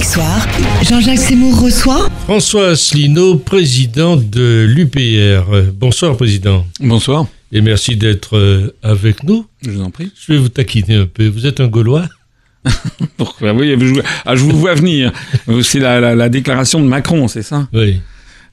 Soir, Jean-Jacques Seymour reçoit François Asselineau, président de l'UPR. Bonsoir, président. Bonsoir. Et merci d'être euh, avec nous. Je vous en prie. Je vais vous taquiner un peu. Vous êtes un Gaulois? Pourquoi? Oui, je, ah, je vous vois venir. C'est la, la, la déclaration de Macron, c'est ça? Oui.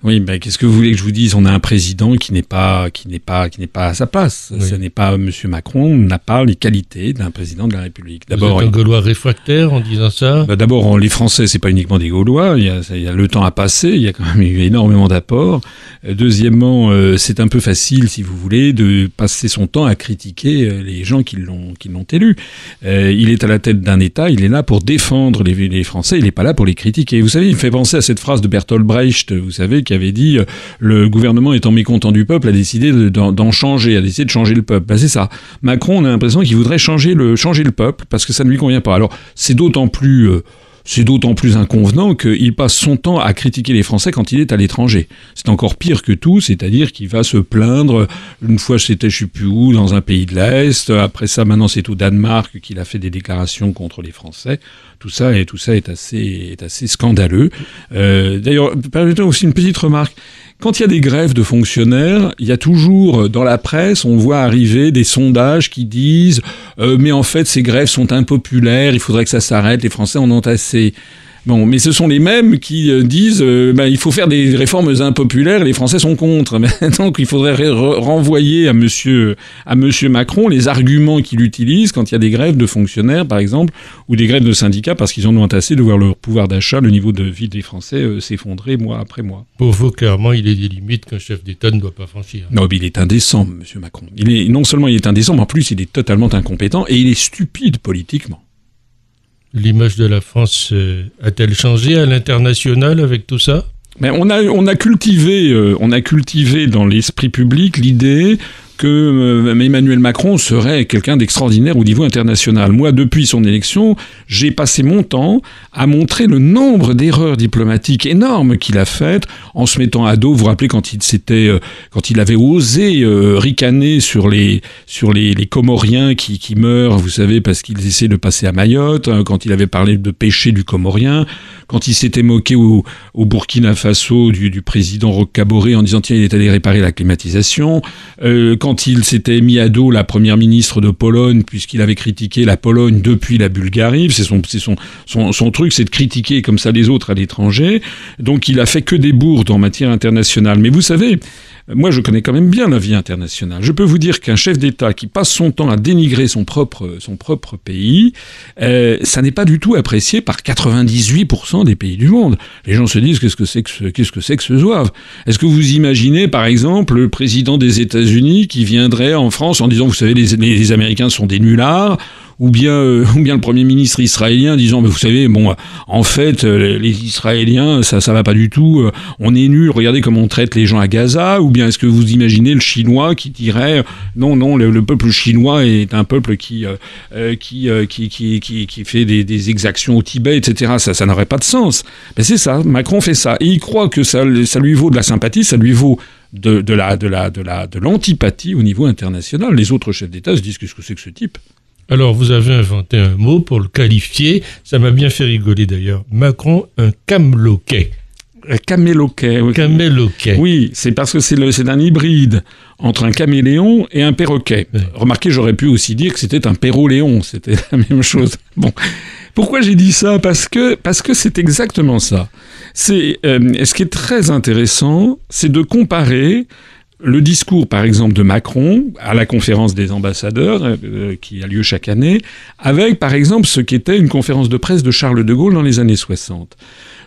Oui, ben, qu'est-ce que vous voulez que je vous dise? On a un président qui n'est pas, qui n'est pas, qui n'est pas à sa place. Oui. Ce n'est pas Monsieur Macron n'a pas les qualités d'un président de la République. D'abord, un Gaulois réfractaire en disant ça? Bah, d'abord, les Français, c'est pas uniquement des Gaulois. Il y, a, il y a le temps à passer. Il y a quand même eu énormément d'apports. Euh, Deuxièmement, euh, c'est un peu facile, si vous voulez, de passer son temps à critiquer euh, les gens qui l'ont, qui l'ont élu. Euh, il est à la tête d'un État. Il est là pour défendre les, les Français. Il n'est pas là pour les critiquer. Vous savez, il me fait penser à cette phrase de Bertolt Brecht, vous savez, qui dit euh, le gouvernement étant mécontent du peuple a décidé de- d'en d'en changer, a décidé de changer le peuple. Bah, c'est ça. Macron, on a l'impression qu'il voudrait changer le, changer le peuple parce que ça ne lui convient pas. Alors, c'est d'autant plus, euh, c'est d'autant plus inconvenant qu'il passe son temps à critiquer les Français quand il est à l'étranger. C'est encore pire que tout, c'est-à-dire qu'il va se plaindre. Une fois, c'était je sais plus où, dans un pays de l'Est. Après ça, maintenant, c'est au Danemark qu'il a fait des déclarations contre les Français. Tout ça, et tout ça est assez, est assez scandaleux. Euh, D'ailleurs, permettez aussi une petite remarque. Quand il y a des grèves de fonctionnaires, il y a toujours euh, dans la presse, on voit arriver des sondages qui disent euh, mais en fait ces grèves sont impopulaires, il faudrait que ça s'arrête, les Français en ont assez. Bon, mais ce sont les mêmes qui euh, disent euh, ben, il faut faire des réformes impopulaires, les Français sont contre. Donc il faudrait re- re- renvoyer à monsieur à monsieur Macron les arguments qu'il utilise quand il y a des grèves de fonctionnaires par exemple ou des grèves de syndicats parce qu'ils en ont assez de voir leur pouvoir d'achat, le niveau de vie des Français euh, s'effondrer mois après mois. Pour vous, clairement, il est des limites qu'un chef d'État ne doit pas franchir. Non, mais il est indécent, Monsieur Macron. Il est non seulement il est indécent, mais en plus il est totalement incompétent et il est stupide politiquement. L'image de la France euh, a-t-elle changé à l'international avec tout ça? Mais on a on a cultivé euh, on a cultivé dans l'esprit public l'idée que euh, Emmanuel Macron serait quelqu'un d'extraordinaire au niveau international. Moi, depuis son élection, j'ai passé mon temps à montrer le nombre d'erreurs diplomatiques énormes qu'il a faites en se mettant à dos. Vous vous rappelez quand il s'était, euh, quand il avait osé euh, ricaner sur les sur les, Comoriens qui, qui meurent, vous savez, parce qu'ils essaient de passer à Mayotte. hein, quand il avait parlé de péché du Comorien, quand il s'était moqué au, au Burkina Faso du, du président Roch en disant tiens il est allé réparer la climatisation. Quand il s'était mis à dos la première ministre de Pologne puisqu'il avait critiqué la Pologne depuis la Bulgarie, c'est son, son truc, c'est de critiquer comme ça les autres à l'étranger. Donc il a fait que des bourdes en matière internationale. Mais vous savez, moi je connais quand même bien la vie internationale. Je peux vous dire qu'un chef d'État qui passe son temps à dénigrer son propre, son propre pays, euh, ça n'est pas du tout apprécié par 98% des pays du monde. Les gens se disent qu'est-ce que c'est que ce, qu'est-ce que c'est que ce zouave? Est-ce que vous imaginez par exemple le président des États-Unis qui viendrait en France en disant vous savez les, les, les Américains sont des nullards ou bien, euh, ou bien le premier ministre israélien disant, mais vous savez, bon, en fait, euh, les Israéliens, ça, ça va pas du tout. euh, on est nuls. Regardez comment on traite les gens à Gaza. Ou bien est-ce que vous imaginez le Chinois qui dirait, non, non, le, le peuple chinois est un peuple qui, qui, qui, qui, qui, fait des, exactions au Tibet, etc. Ça, ça n'aurait pas de sens. Mais c'est ça. Macron fait ça, et il croit que ça, ça lui vaut de la sympathie, ça lui vaut de, de la, de la, de la, de l'antipathie au niveau international. Les autres chefs d'État se disent qu'est-ce que c'est que ce type? Alors, vous avez inventé un mot pour le qualifier. Ça m'a bien fait rigoler d'ailleurs. Macron, un cameloquet. Un caméloquet. oui. Caméloquet. Oui, c'est parce que c'est un hybride entre un caméléon et un perroquet. Oui. Remarquez, j'aurais pu aussi dire que c'était un perroléon, c'était la même chose. Bon, pourquoi j'ai dit ça? Parce que parce que c'est exactement ça. C'est euh, ce qui est très intéressant, c'est de comparer le discours, par exemple, de Macron à la conférence des ambassadeurs euh, qui a lieu chaque année, avec, par exemple, ce qu'était une conférence de presse de Charles de Gaulle dans les années 60.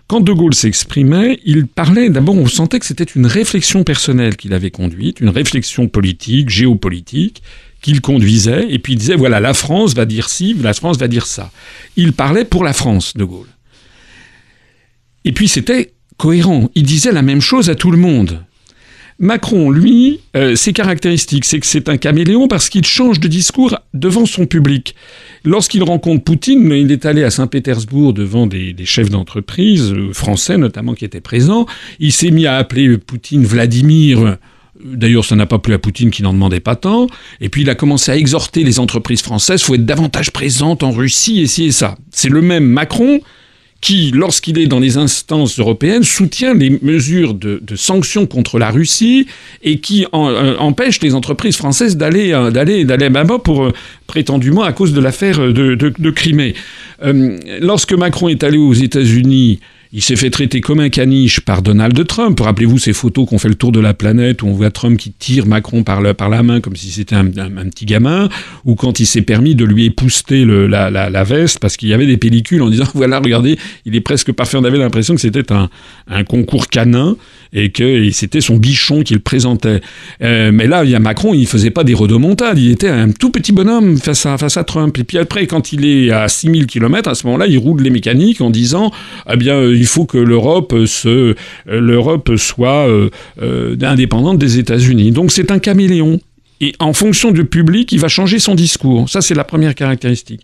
Quand De Gaulle s'exprimait, il parlait, d'abord on sentait que c'était une réflexion personnelle qu'il avait conduite, une réflexion politique, géopolitique, qu'il conduisait, et puis il disait, voilà, la France va dire ci, la France va dire ça. Il parlait pour la France, De Gaulle. Et puis c'était cohérent, il disait la même chose à tout le monde. Macron, lui, euh, ses caractéristiques, c'est que c'est un caméléon parce qu'il change de discours devant son public. Lorsqu'il rencontre Poutine, il est allé à Saint-Pétersbourg devant des, chefs d'entreprise, euh, français notamment, qui étaient présents. Il s'est mis à appeler Poutine Vladimir. D'ailleurs, ça n'a pas plu à Poutine qui n'en demandait pas tant. Et puis, il a commencé à exhorter les entreprises françaises, faut être davantage présente en Russie, et ci et ça. C'est le même Macron qui, lorsqu'il est dans les instances européennes, soutient les mesures de, sanctions contre la Russie et qui euh, empêche les entreprises françaises d'aller d'aller d'aller à pour prétendument à cause de l'affaire de, de, Crimée. lorsque Macron est allé aux États-Unis il s'est fait traiter comme un caniche par Donald Trump. Rappelez-vous ces photos qu'on fait le tour de la planète où on voit Trump qui tire Macron par, par la main comme si c'était un, petit gamin, ou quand il s'est permis de lui épouster la, la, veste parce qu'il y avait des pellicules en disant voilà, regardez, il est presque parfait. On avait l'impression que c'était un, un concours canin et que c'était son bichon qu'il présentait. Euh, mais là, il y a Macron, il faisait pas des redemontades, il était un tout petit bonhomme face à, face à Trump. Et puis après, quand il est à 6000 km, à ce moment-là, il roule les mécaniques en disant eh bien, il faut que l'Europe soit euh, euh, indépendante des États-Unis. Donc c'est un caméléon. Et en fonction du public, il va changer son discours. Ça, c'est la première caractéristique.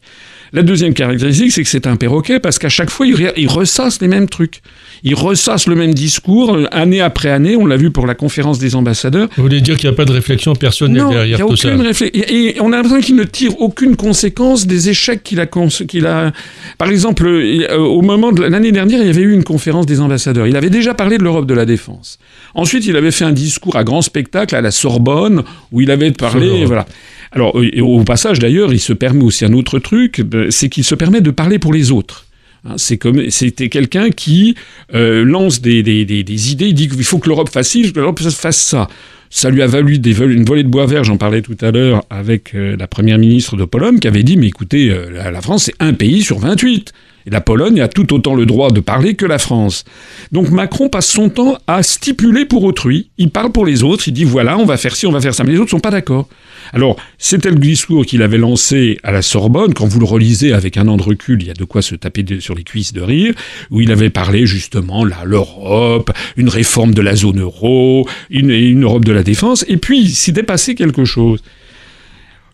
La deuxième caractéristique, c'est que c'est un perroquet parce qu'à chaque fois, il, ressasse les mêmes trucs. Il ressasse le même discours euh, année après année. On l'a vu pour la conférence des ambassadeurs. Vous voulez dire qu'il n'y a pas de réflexion personnelle derrière tout ça Et, on a l'impression qu'il ne tire aucune conséquence des échecs qu'il a, qu'il a. Par exemple, euh, au moment de l'année dernière, il y avait eu une conférence des ambassadeurs. Il avait déjà parlé de l'Europe de la défense. Ensuite, il avait fait un discours à grand spectacle à la Sorbonne où il avait parlé. Voilà. Alors, au passage d'ailleurs, il se permet aussi un autre truc, c'est qu'il se permet de parler pour les autres. Hein, c'est comme c'était quelqu'un qui euh, lance des, idées, il dit qu'il faut que l'Europe fasse ci, que fasse ça. Ça lui a valu des, une volée de bois vert, j'en parlais tout à l'heure avec euh, la première ministre de Pologne, qui avait dit, mais écoutez, euh, la, France, c'est un pays sur 28. La Pologne a tout autant le droit de parler que la France. Donc Macron passe son temps à stipuler pour autrui. Il parle pour les autres, il dit, voilà, on va faire ci, on va faire ça. Mais les autres sont pas d'accord. Alors, c'était le discours qu'il avait lancé à la Sorbonne, quand vous le relisez avec un an de recul, il y a de quoi se taper sur les cuisses de rire, où il avait parlé justement, là, l'Europe, une réforme de la zone euro, une, une Europe de la défense, et puis il s'était passé quelque chose.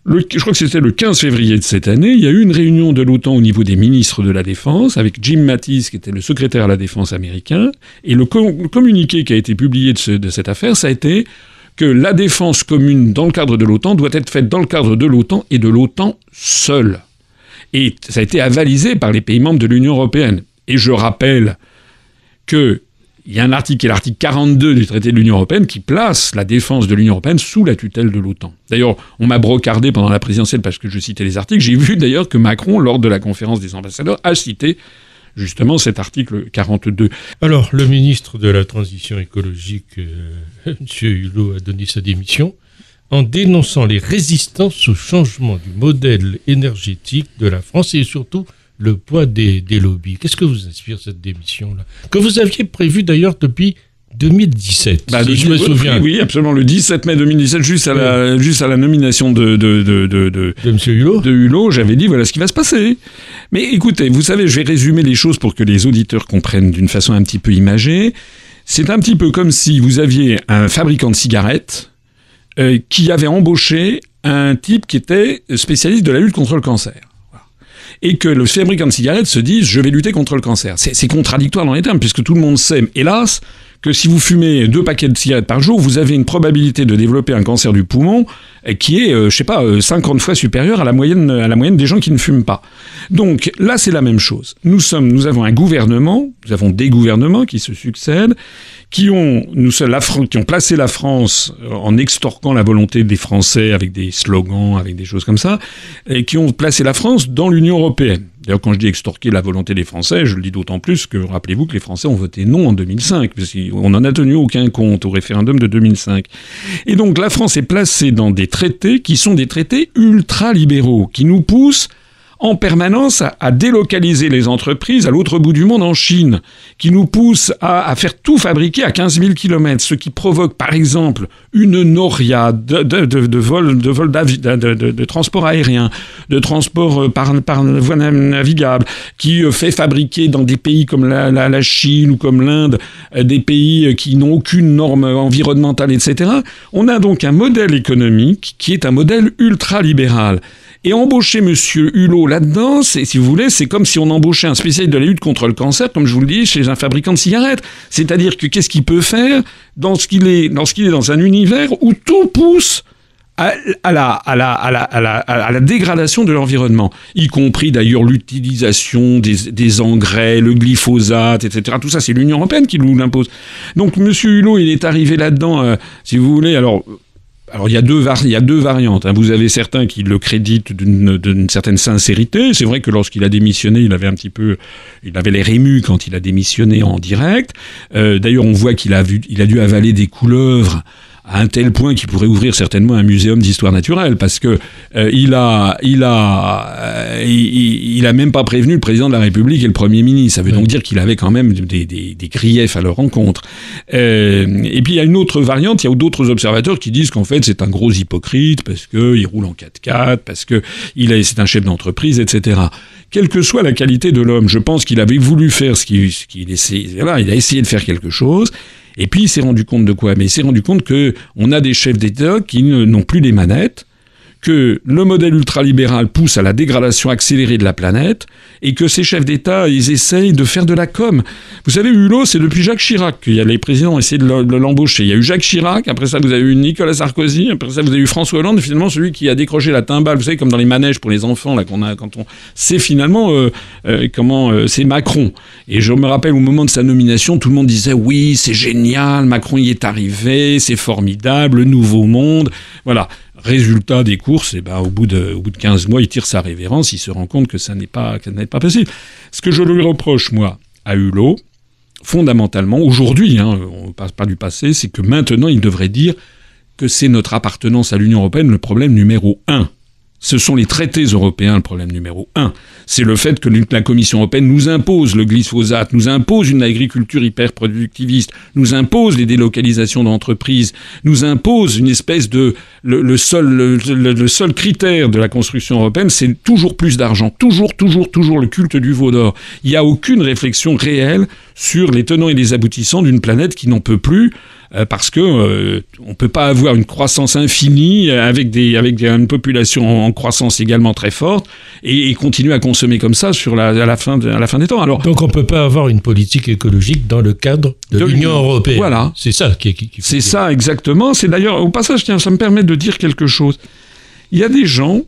Je crois que c'était le 15 février de cette année, il y a eu une réunion de l'OTAN au niveau des ministres de la Défense, avec Jim Mattis, qui était le secrétaire à la Défense américain, et le, communiqué qui a été publié de, de cette affaire, ça a été que la défense commune dans le cadre de l'OTAN doit être faite dans le cadre de l'OTAN et de l'OTAN seule. Et ça a été avalisé par les pays membres de l'Union européenne. Et je rappelle que il y a un article qui est l'article 42 du traité de l'Union européenne qui place la défense de l'Union européenne sous la tutelle de l'OTAN. D'ailleurs, on m'a brocardé pendant la présidentielle parce que je citais les articles. J'ai vu d'ailleurs que Macron, lors de la conférence des ambassadeurs, a cité justement cet article 42. Alors, le ministre de la Transition écologique, euh, M. Hulot, a donné sa démission en dénonçant les résistances au changement du modèle énergétique de la France et surtout le poids des, des lobbies. Qu'est-ce que vous inspire cette démission-là Que vous aviez prévu d'ailleurs depuis 2017, bah, si je me souviens. Oui, absolument. Le 17 mai 2017, juste à la, juste à la nomination de, de, de, de, de, M. Hulot, de Hulot j'avais dit voilà ce qui va se passer. Mais écoutez, vous savez, je vais résumer les choses pour que les auditeurs comprennent d'une façon un petit peu imagée. C'est un petit peu comme si vous aviez un fabricant de cigarettes euh, qui avait embauché un type qui était spécialiste de la lutte contre le cancer et que le fabricant de cigarettes se dise je vais lutter contre le cancer. C'est contradictoire dans les termes, puisque tout le monde sait, hélas, que si vous fumez deux paquets de cigarettes par jour, vous avez une probabilité de développer un cancer du poumon qui est, euh, je sais pas, 50 euh, fois supérieure à la moyenne à la moyenne des gens qui ne fument pas. Donc là, c'est la même chose. Nous sommes, nous avons un gouvernement, nous avons des gouvernements qui se succèdent, qui ont, nous, la, qui ont placé la France en extorquant la volonté des Français avec des slogans, avec des choses comme ça, et qui ont placé la France dans l'Union européenne. D'ailleurs, quand je dis extorquer la volonté des Français, je le dis d'autant plus que rappelez-vous que les Français ont voté non en 2005, parce qu'on n'en a tenu aucun compte au référendum de 2005. Et donc la France est placée dans des traités qui sont des traités ultra-libéraux, qui nous poussent en permanence à, délocaliser les entreprises à l'autre bout du monde, en Chine, qui nous pousse à, faire tout fabriquer à 15 000 km, ce qui provoque par exemple une noria de, de, de, de vol, de, transport aérien, de transport euh, par, voie navigable, qui euh, fait fabriquer dans des pays comme la, la, la Chine ou comme l'Inde, euh, des pays qui n'ont aucune norme environnementale, etc. On a donc un modèle économique qui est un modèle ultra-libéral. Et embaucher Monsieur Hulot là-dedans, c'est, si vous voulez, c'est comme si on embauchait un spécialiste de la lutte contre le cancer, comme je vous le dis, chez un fabricant de cigarettes. C'est-à-dire que qu'est-ce qu'il peut faire dans ce qu'il est, dans ce qu'il est dans un univers où tout pousse à, la, à, la, à, la, à, la, dégradation de l'environnement, y compris d'ailleurs l'utilisation des, des, engrais, le glyphosate, etc. Tout ça, c'est l'Union européenne qui nous l'impose. Donc, M. Hulot, il est arrivé là-dedans, euh, si vous voulez. Alors, alors il y a deux, il y a variantes. Hein. Vous avez certains qui le créditent d'une certaine sincérité. C'est vrai que lorsqu'il a démissionné, il avait un petit peu, il avait l'air ému quand il a démissionné en direct. Euh, D'ailleurs, on voit qu'il a a dû avaler des couleuvres à un tel point qu'il pourrait ouvrir certainement un muséum d'histoire naturelle, parce que euh, il a, il a, euh, il, a même pas prévenu le président de la République et le Premier ministre. Ça veut donc dire qu'il avait quand même des, des, des, griefs à leur rencontre. Euh, et puis il y a une autre variante, il y a d'autres observateurs qui disent qu'en fait c'est un gros hypocrite parce que il roule en 4x4, parce que il est, c'est un chef d'entreprise, etc. Quelle que soit la qualité de l'homme, je pense qu'il avait voulu faire ce qu'il, ce qu'il essayait. Il a essayé de faire quelque chose. Et puis il s'est rendu compte de quoi? Mais il s'est rendu compte que on a des chefs d'État qui n'ont plus les manettes, que le modèle ultralibéral pousse à la dégradation accélérée de la planète et que ces chefs d'État, ils essayent de faire de la com. Vous savez, Hulot, c'est depuis Jacques Chirac qu'il y a les présidents essayé de l'embaucher. Il y a eu Jacques Chirac, après ça vous avez eu Nicolas Sarkozy, après ça vous avez eu François Hollande, et finalement celui qui a décroché la timbale, vous savez, comme dans les manèges pour les enfants, là, qu'on a, quand on, c'est finalement, euh, euh, comment, euh, c'est Macron. Et je me rappelle au moment de sa nomination, tout le monde disait oui, c'est génial, Macron y est arrivé, c'est formidable, le nouveau monde. Voilà. Résultat des courses, et eh ben, au, bout de, au bout de 15 mois, il tire sa révérence, il se rend compte que ça n'est pas, pas possible. Ce que je lui reproche, moi, à Hulot, fondamentalement, aujourd'hui, hein, on ne passe pas du passé, c'est que maintenant, il devrait dire que c'est notre appartenance à l'Union européenne le problème numéro un. Ce sont les traités européens le problème numéro un. C'est le fait que la Commission européenne nous impose le glyphosate, nous impose une agriculture hyper productiviste, nous impose les délocalisations d'entreprises, nous impose une espèce de le, seul le, seul critère de la construction européenne, c'est toujours plus d'argent, toujours toujours toujours le culte du veau d'or. Il n'y a aucune réflexion réelle sur les tenants et les aboutissants d'une planète qui n'en peut plus parce que euh, on peut pas avoir une croissance infinie avec des avec une population en croissance également très forte et, continuer à consommer comme ça sur la, à la fin à la fin des temps. Alors donc on peut pas avoir une politique écologique dans le cadre de, l'Union européenne. Voilà, c'est ça qui, qui, c'est ça exactement. C'est d'ailleurs au passage tiens ça me permet de dire quelque chose. Il y a des gens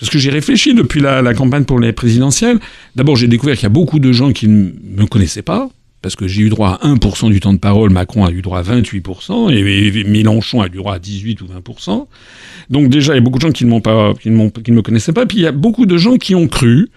parce que j'ai réfléchi depuis la, la, campagne pour les présidentielles. D'abord, j'ai découvert qu'il y a beaucoup de gens qui ne me connaissaient pas, parce que j'ai eu droit à 1% du temps de parole, Macron a eu droit à 28%, et Mélenchon a eu droit à 18 ou 20%. Donc déjà, il y a beaucoup de gens qui ne, m'ont pas, qui ne, qui ne me connaissaient pas, puis il y a beaucoup de gens qui ont cru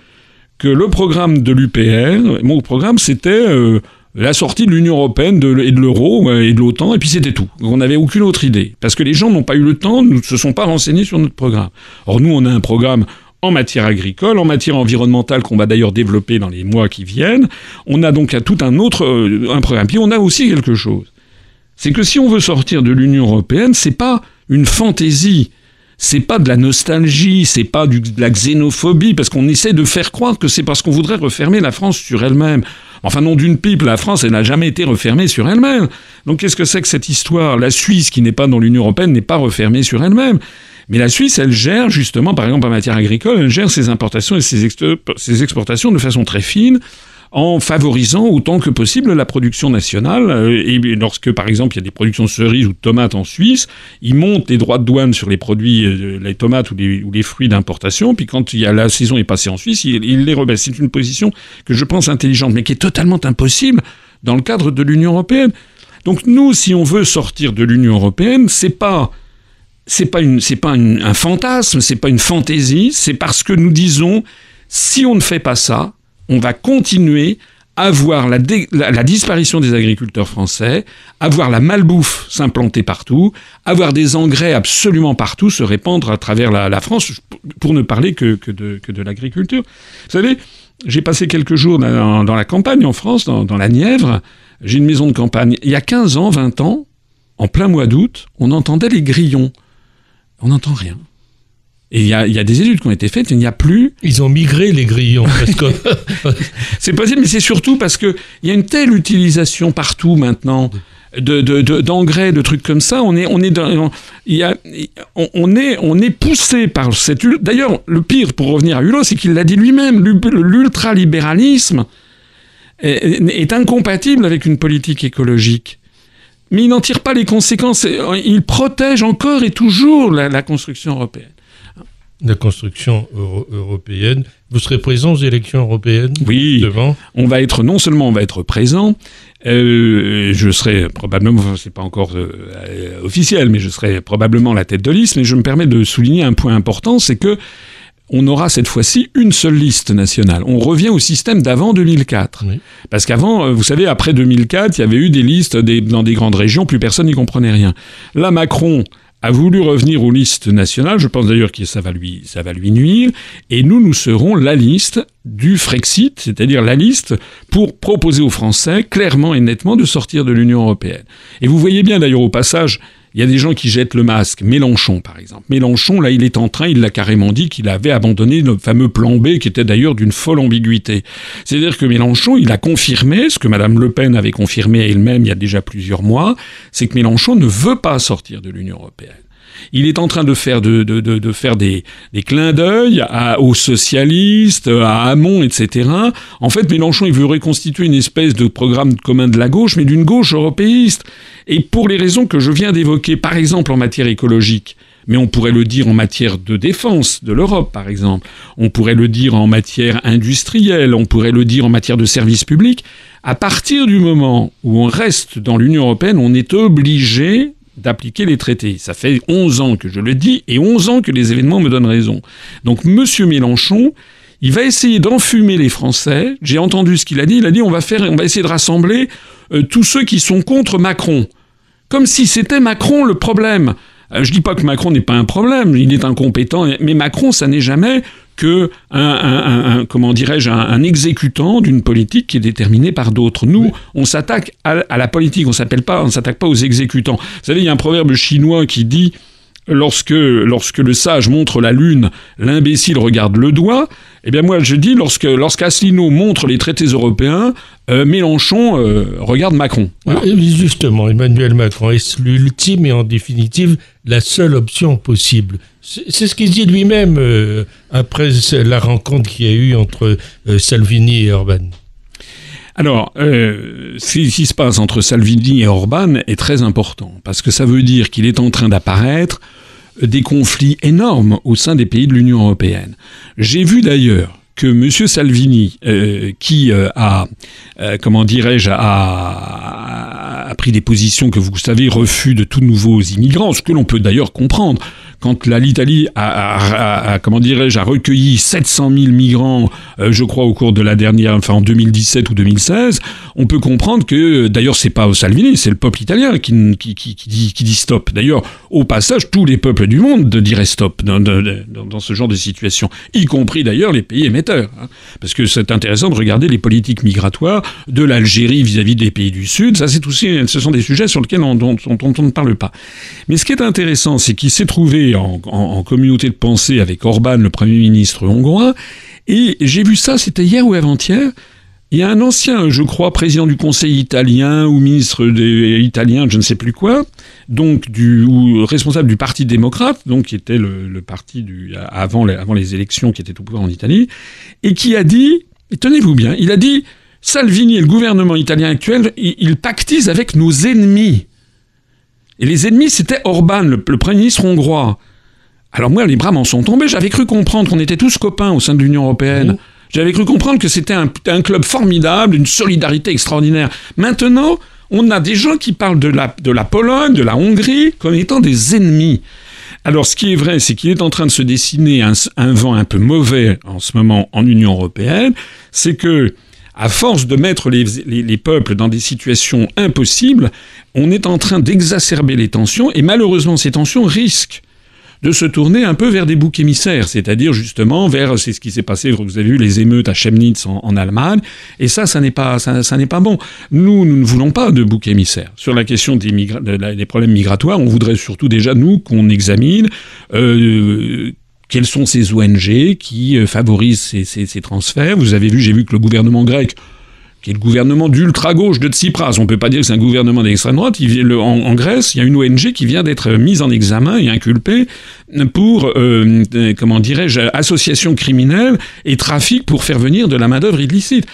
que le programme de l'UPR, mon programme, c'était euh, la sortie de l'Union européenne de, et de l'euro et de l'OTAN, et puis c'était tout. On n'avait aucune autre idée. Parce que les gens n'ont pas eu le temps, ne se sont pas renseignés sur notre programme. Or, nous, on a un programme en matière agricole, en matière environnementale qu'on va d'ailleurs développer dans les mois qui viennent. On a donc tout un autre euh, un programme. Puis on a aussi quelque chose. C'est que si on veut sortir de l'Union européenne, c'est pas une fantaisie. C'est pas de la nostalgie, c'est pas de la xénophobie, parce qu'on essaie de faire croire que c'est parce qu'on voudrait refermer la France sur elle-même. Enfin, non d'une pipe, la France, elle n'a jamais été refermée sur elle-même. Donc qu'est-ce que c'est que cette histoire? La Suisse, qui n'est pas dans l'Union européenne, n'est pas refermée sur elle-même. Mais la Suisse, elle gère justement, par exemple en matière agricole, elle gère ses importations et ses, exportations de façon très fine en favorisant autant que possible la production nationale. Euh, et lorsque, par exemple, il y a des productions de cerises ou de tomates en Suisse, ils montent les droits de douane sur les produits, euh, les tomates ou les, fruits d'importation, puis quand la saison est passée en Suisse, ils, ils les rebaissent. C'est une position que je pense intelligente, mais qui est totalement impossible dans le cadre de l'Union européenne. Donc nous, si on veut sortir de l'Union européenne, c'est pas c'est pas une, c'est pas un fantasme, c'est pas une fantaisie, c'est parce que nous disons, si on ne fait pas ça, on va continuer à voir la, la, disparition des agriculteurs français, à voir la malbouffe s'implanter partout, à voir des engrais absolument partout se répandre à travers la, France, pour ne parler que, que de, que de l'agriculture. Vous savez, j'ai passé quelques jours dans, dans, la campagne en France, dans, dans la Nièvre, j'ai une maison de campagne. Il y a 15 ans, 20 ans, en plein mois d'août, on entendait les grillons on n'entend rien. Et il y a, des études qui ont été faites, il n'y a plus. Ils ont migré les grillons. c'est possible, mais c'est surtout parce qu'il y a une telle utilisation partout maintenant d'engrais, de, trucs comme ça. On est, on est, dans, il y a, on, est, on est poussé par cette. D'ailleurs, le pire, pour revenir à Hulot, c'est qu'il l'a dit lui-même. L'ultralibéralisme est, est incompatible avec une politique écologique. Mais il n'en tire pas les conséquences. Il protège encore et toujours la, construction européenne. La construction européenne. Vous serez présent aux élections européennes Oui. Devant. On va être non seulement on va être présent, euh, je serai probablement, c'est pas encore euh, officiel, mais je serai probablement la tête de liste. Mais je me permets de souligner un point important, c'est que on aura cette fois-ci une seule liste nationale. On revient au système d'avant 2004. Parce qu'avant, euh, vous savez, après 2004, il y avait eu des listes dans des grandes régions, plus personne n'y comprenait rien. Là, Macron a voulu revenir aux listes nationales. Je pense d'ailleurs que ça va lui, ça va lui nuire. Et nous, nous serons la liste du Frexit, c'est-à-dire la liste pour proposer aux Français clairement et nettement de sortir de l'Union européenne. Et vous voyez bien d'ailleurs au passage, il y a des gens qui jettent le masque. Mélenchon, par exemple. Mélenchon, là, il est en train, il l'a carrément dit qu'il avait abandonné le fameux plan B, qui était d'ailleurs d'une folle ambiguïté. C'est-à-dire que Mélenchon, il a confirmé, ce que Madame Le Pen avait confirmé elle-même il y a déjà plusieurs mois, c'est que Mélenchon ne veut pas sortir de l'Union européenne. Il est en train de faire, de, de, de, faire des, des, clins d'œil aux socialistes, à Hamon, etc. En fait, Mélenchon, il veut reconstituer une espèce de programme commun de la gauche, mais d'une gauche européiste. Et pour les raisons que je viens d'évoquer, par exemple en matière écologique, mais on pourrait le dire en matière de défense de l'Europe, par exemple. On pourrait le dire en matière industrielle, on pourrait le dire en matière de services publics. À partir du moment où on reste dans l'Union européenne, on est obligé d'appliquer les traités. Ça fait 11 ans que je le dis et 11 ans que les événements me donnent raison. Donc M. Mélenchon, il va essayer d'enfumer les Français. J'ai entendu ce qu'il a dit. Il a dit on va faire, on va essayer de rassembler euh, tous ceux qui sont contre Macron, comme si c'était Macron le problème. Euh, je dis pas que Macron n'est pas un problème, il est incompétent, mais Macron, ça n'est jamais que un, comment dirais-je un, exécutant d'une politique qui est déterminée par d'autres. Nous, on s'attaque à, la politique, on s'appelle pas, on s'attaque pas aux exécutants. Vous savez, il y a un proverbe chinois qui dit lorsque, lorsque le sage montre la lune, l'imbécile regarde le doigt. Eh bien, moi, je dis, lorsque, lorsqu'Asselineau montre les traités européens, euh, Mélenchon euh, regarde Macron. Justement, Emmanuel Macron, est l'ultime et en définitive la seule option possible C'est ce qu'il dit lui-même euh, après la rencontre qu'il y a eu entre Salvini et Orban. Alors, euh, ce qui se passe entre Salvini et Orban est très important, parce que ça veut dire qu'il est en train d'apparaître des conflits énormes au sein des pays de l'Union européenne. J'ai vu d'ailleurs que M. Salvini, euh, qui euh, a, euh, comment dirais-je, a, pris des positions que vous savez, refus de tous nouveaux immigrants, ce que l'on peut d'ailleurs comprendre, quand l'Italie a, comment dirais-je, a recueilli 700 000 migrants, je crois, au cours de la dernière, enfin en 2017 ou 2016, on peut comprendre que, d'ailleurs, c'est pas Salvini, c'est le peuple italien qui, qui dit stop. D'ailleurs, au passage, tous les peuples du monde diraient stop dans, dans, dans ce genre de situation, y compris d'ailleurs les pays émetteurs. Hein. parce que c'est intéressant de regarder les politiques migratoires de l'Algérie vis-à-vis des pays du Sud. Ça, c'est aussi, ce sont des sujets sur lesquels on, ne parle pas. Mais ce qui est intéressant, c'est qu'il s'est trouvé en, communauté de pensée avec Orban, le Premier ministre hongrois. Et j'ai vu ça, c'était hier ou avant-hier. Il y a un ancien, je crois, président du Conseil italien ou ministre des, italien, je ne sais plus quoi, donc ou responsable du Parti démocrate, donc qui était le, parti du avant les, élections qui était au pouvoir en Italie, et qui a dit, tenez-vous bien, il a dit Salvini et le gouvernement italien actuel, ils pactisent avec nos ennemis. Et les ennemis, c'était Orban, le, Premier ministre hongrois. Alors moi, les bras m'en sont tombés. J'avais cru comprendre qu'on était tous copains au sein de l'Union européenne. J'avais cru comprendre que c'était un, club formidable, une solidarité extraordinaire. Maintenant, on a des gens qui parlent de la, de la Pologne, de la Hongrie, comme étant des ennemis. Alors, ce qui est vrai, c'est qu'il est en train de se dessiner un, un, vent un peu mauvais en ce moment en Union européenne. C'est que à force de mettre les, peuples dans des situations impossibles, on est en train d'exacerber les tensions, et malheureusement ces tensions risquent de se tourner un peu vers des boucs émissaires, c'est-à-dire justement vers, c'est ce qui s'est passé, vous avez vu les émeutes à Chemnitz en, Allemagne, et ça, ça n'est pas, ça, n'est pas bon. Nous, nous ne voulons pas de boucs émissaires. Sur la question des, des problèmes migratoires, on voudrait surtout déjà, nous, qu'on examine euh, quelles sont ces ONG qui euh, favorisent ces, transferts Vous avez vu, j'ai vu que le gouvernement grec qui est le gouvernement d'ultra-gauche de Tsipras. On ne peut pas dire que c'est un gouvernement d'extrême droite. en, Grèce, il y a une ONG qui vient d'être mise en examen et inculpée pour, euh, comment dirais-je, association criminelle et trafic pour faire venir de la main-d'œuvre illicite.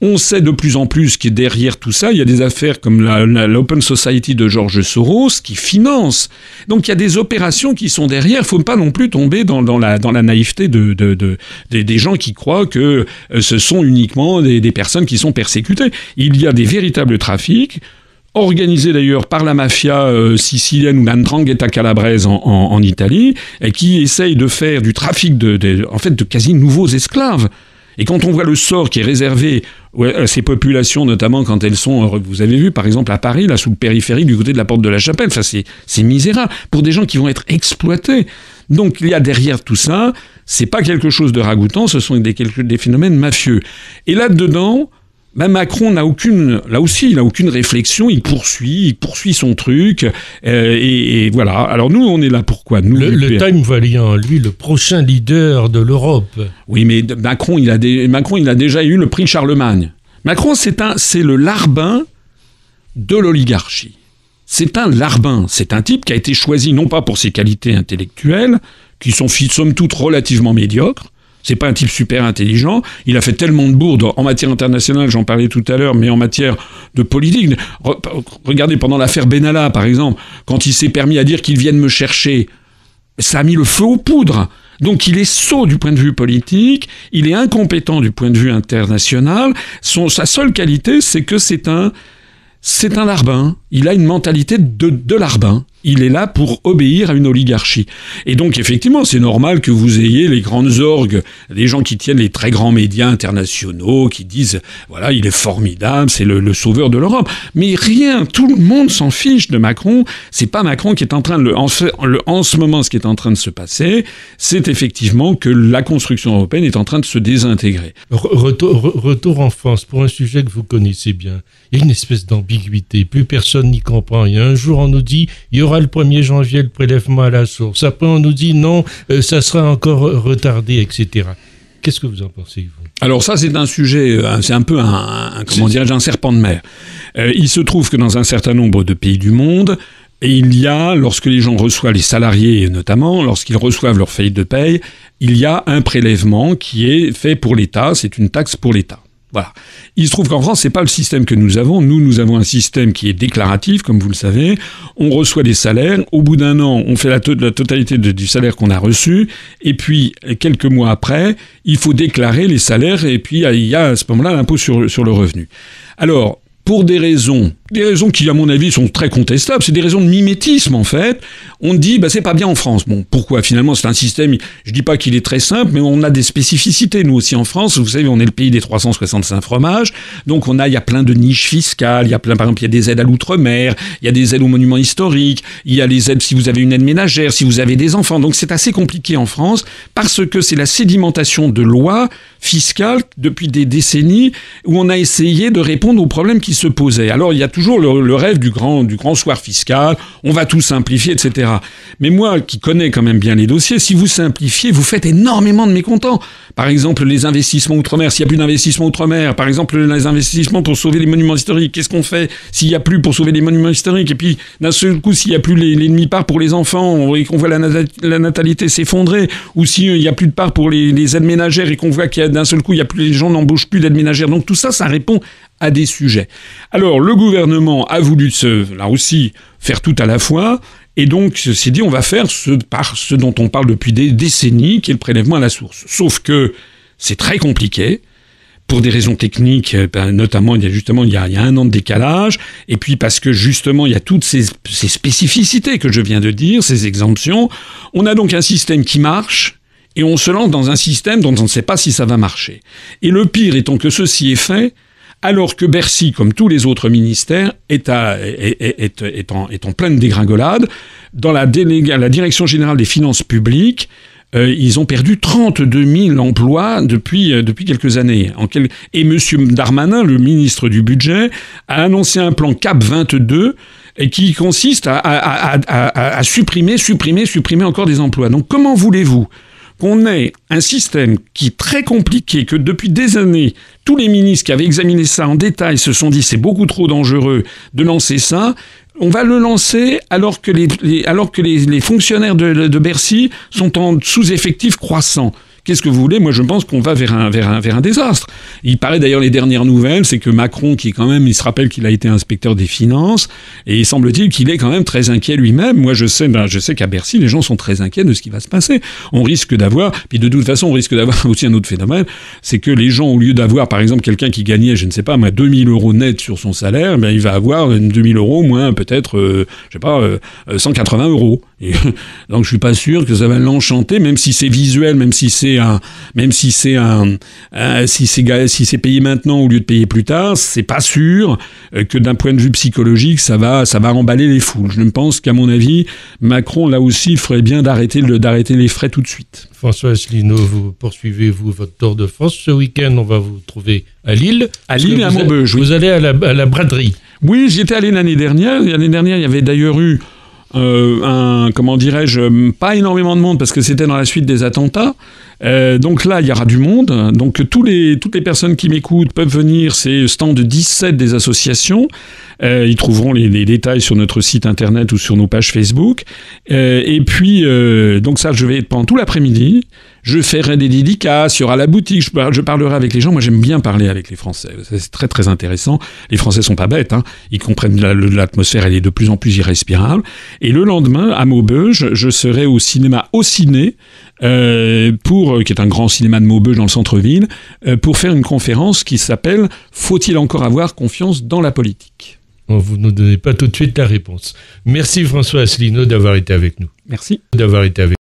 On sait de plus en plus qu'il derrière tout ça, il y a des affaires comme l'Open Society de George Soros qui finance. Donc il y a des opérations qui sont derrière. Il faut pas non plus tomber dans, la, naïveté de, des gens qui croient que euh, ce sont uniquement des personnes qui sont persécutées. Il y a des véritables trafics organisé d'ailleurs par la mafia euh, sicilienne ou l'Andrangheta calabraise en, en, Italie, et qui essaye de faire du trafic de, en fait, de quasi nouveaux esclaves. Et quand on voit le sort qui est réservé à ces populations, notamment quand elles sont, euh, vous avez vu par exemple à Paris, là sous le périphérique du côté de la porte de la Chapelle, enfin c'est misérable pour des gens qui vont être exploités. Donc il y a derrière tout ça, c'est pas quelque chose de ragoûtant, ce sont des, des phénomènes mafieux. Et là-dedans, ben Macron n'a aucune, là aussi, il n'a aucune réflexion, il poursuit, il poursuit son truc, euh, et, voilà. Alors nous, on est là pourquoi nous, Le, Time en lui le prochain leader de l'Europe. Oui, mais Macron, il a Macron, il a déjà eu le prix Charlemagne. Macron, c'est un, c'est le larbin de l'oligarchie. C'est un larbin, c'est un type qui a été choisi non pas pour ses qualités intellectuelles, qui sont somme toute relativement médiocres, c'est pas un type super intelligent. Il a fait tellement de bourdes en matière internationale, j'en parlais tout à l'heure, mais en matière de politique. regardez pendant l'affaire Benalla, par exemple, quand il s'est permis à dire qu'il vienne me chercher, ça a mis le feu aux poudres. Donc il est sot du point de vue politique, il est incompétent du point de vue international. Sa seule qualité, c'est que c'est un, c'est un larbin. Il a une mentalité de, de larbin il est là pour obéir à une oligarchie. Et donc effectivement, c'est normal que vous ayez les grandes orgues, les gens qui tiennent les très grands médias internationaux, qui disent, voilà, il est formidable, c'est le, sauveur de l'Europe. Mais rien, tout le monde s'en fiche de Macron. C'est pas Macron qui est en train de le, en, en ce moment, ce qui est en train de se passer, c'est effectivement que la construction européenne est en train de se désintégrer. Retour, retour en France pour un sujet que vous connaissez bien. Il y a une espèce d'ambiguïté. Plus personne n'y comprend. Il y a un jour, on nous dit, il y le 1er janvier le prélèvement à la source. Après, on nous dit non, euh, ça sera encore retardé, etc. Qu'est-ce que vous en pensez, vous? Alors ça, c'est un sujet, euh, c'est un peu un, comment dirais un serpent de mer. Euh, il se trouve que dans un certain nombre de pays du monde, il y a, lorsque les gens reçoivent, les salariés notamment, lorsqu'ils reçoivent leur faillite de paye, il y a un prélèvement qui est fait pour l'État, c'est une taxe pour l'État. Voilà. Il se trouve qu'en France, c'est pas le système que nous avons. Nous, nous avons un système qui est déclaratif, comme vous le savez. On reçoit des salaires. Au bout d'un an, on fait la, totalité du salaire qu'on a reçu. Et puis, quelques mois après, il faut déclarer les salaires. Et puis, il y a à ce moment-là l'impôt sur, sur le revenu. Alors, pour des raisons, des raisons qui, à mon avis, sont très contestables. C'est des raisons de mimétisme, en fait. On dit, bah, c'est pas bien en France. Bon, pourquoi? Finalement, c'est un système, je dis pas qu'il est très simple, mais on a des spécificités, nous aussi en France. Vous savez, on est le pays des 365 fromages. Donc, on a, il y a plein de niches fiscales. Il y a plein, par exemple, il y a des aides à l'outre-mer. Il y a des aides aux monuments historiques. Il y a les aides si vous avez une aide ménagère, si vous avez des enfants. Donc, c'est assez compliqué en France parce que c'est la sédimentation de lois fiscales depuis des décennies où on a essayé de répondre aux problèmes qui se posaient. Alors il y a toujours le, rêve du grand, du grand soir fiscal, on va tout simplifier, etc. Mais moi qui connais quand même bien les dossiers, si vous simplifiez, vous faites énormément de mécontents. Par exemple, les investissements outre-mer, s'il n'y a plus d'investissements outre-mer, par exemple, les investissements pour sauver les monuments historiques, qu'est-ce qu'on fait s'il n'y a plus pour sauver les monuments historiques? Et puis, d'un seul coup, s'il n'y a plus les, les demi-parts pour les enfants et qu'on voit la, natalité s'effondrer, ou s'il n'y a plus de parts pour les, les aides ménagères et qu'on voit qu'il y a d'un seul coup, il y a plus, les gens n'embauchent plus d'aides ménagères. Donc tout ça, ça répond à des sujets. Alors le gouvernement a voulu se, là aussi faire tout à la fois, et donc s'est dit on va faire ce, par ce dont on parle depuis des décennies, qui est le prélèvement à la source. Sauf que c'est très compliqué. Pour des raisons techniques, euh, ben, notamment, il y a justement il y a, un an de décalage, et puis parce que justement il y a toutes ces spécificités que je viens de dire, ces exemptions. On a donc un système qui marche, et on se lance dans un système dont on ne sait pas si ça va marcher. Et le pire étant que ceci est fait alors que Bercy, comme tous les autres ministères, est, en, pleine dégringolade. Dans la, Direction générale des finances publiques, euh, ils ont perdu 32 000 emplois depuis, euh, depuis quelques années. Et M. Darmanin, le ministre du Budget, a annoncé un plan CAP 22 et qui consiste à supprimer, supprimer, supprimer encore des emplois. Donc comment voulez-vous qu'on ait un système qui est très compliqué, que depuis des années, tous les ministres qui avaient examiné ça en détail se sont dit c'est beaucoup trop dangereux de lancer ça. on va le lancer alors que les, fonctionnaires de Bercy sont en sous-effectif croissant. Qu'est-ce que vous voulez? Moi, je pense qu'on va vers un, vers, un, vers un désastre. Il paraît d'ailleurs les dernières nouvelles, c'est que Macron, qui quand même, il se rappelle qu'il a été inspecteur des finances, et il semble-t-il qu'il est quand même très inquiet lui-même. Moi, je sais, ben, je sais qu'à Bercy, les gens sont très inquiets de ce qui va se passer. On risque d'avoir, puis de toute façon, on risque d'avoir aussi un autre phénomène, c'est que les gens, au lieu d'avoir, par exemple, quelqu'un qui gagnait, je ne sais pas, moi, 2000 euros net sur son salaire, ben, il va avoir 2000 euros moins peut-être, euh, je sais pas, 180 euh, euros. Et, donc, je suis pas sûr que ça va l'enchanter, même si c'est visuel, même si c'est même si c'est un, si c'est si c'est payé maintenant au lieu de payer plus tard, c'est pas sûr euh, que d'un point de vue psychologique, ça va, ça va emballer les foules. Je ne pense qu'à mon avis, Macron là aussi ferait bien d'arrêter d'arrêter les frais tout de suite. François Asselineau, vous poursuivez vous votre tour de France ce week-end? On va vous trouver à Lille. À Lille et à Maubeuge. Vous allez à la, à la braderie. Oui, j'y étais allé l'année dernière. L'année dernière, il y avait d'ailleurs eu euh, un, comment dirais-je, pas énormément de monde parce que c'était dans la suite des attentats. Euh, donc là, il y aura du monde. Donc toutes les personnes qui m'écoutent peuvent venir. C'est stand de 17 des associations. Euh, ils trouveront les, détails sur notre site internet ou sur nos pages Facebook. Euh, et puis, donc ça, je vais être pendant tout l'après-midi. Je ferai des dédicaces, il y aura la boutique, je, je parlerai avec les gens. Moi, j'aime bien parler avec les Français. C'est très, très intéressant. Les Français sont pas bêtes. Hein. Ils comprennent l'atmosphère, elle est de plus en plus irrespirable. Et le lendemain, à Maubeuge, je serai au cinéma Au Ciné, euh, pour, qui est un grand cinéma de Maubeuge dans le centre-ville, euh, pour faire une conférence qui s'appelle Faut-il encore avoir confiance dans la politique? Vous ne nous donnez pas tout de suite la réponse. Merci François Asselineau d'avoir été avec nous. Merci. D'avoir été avec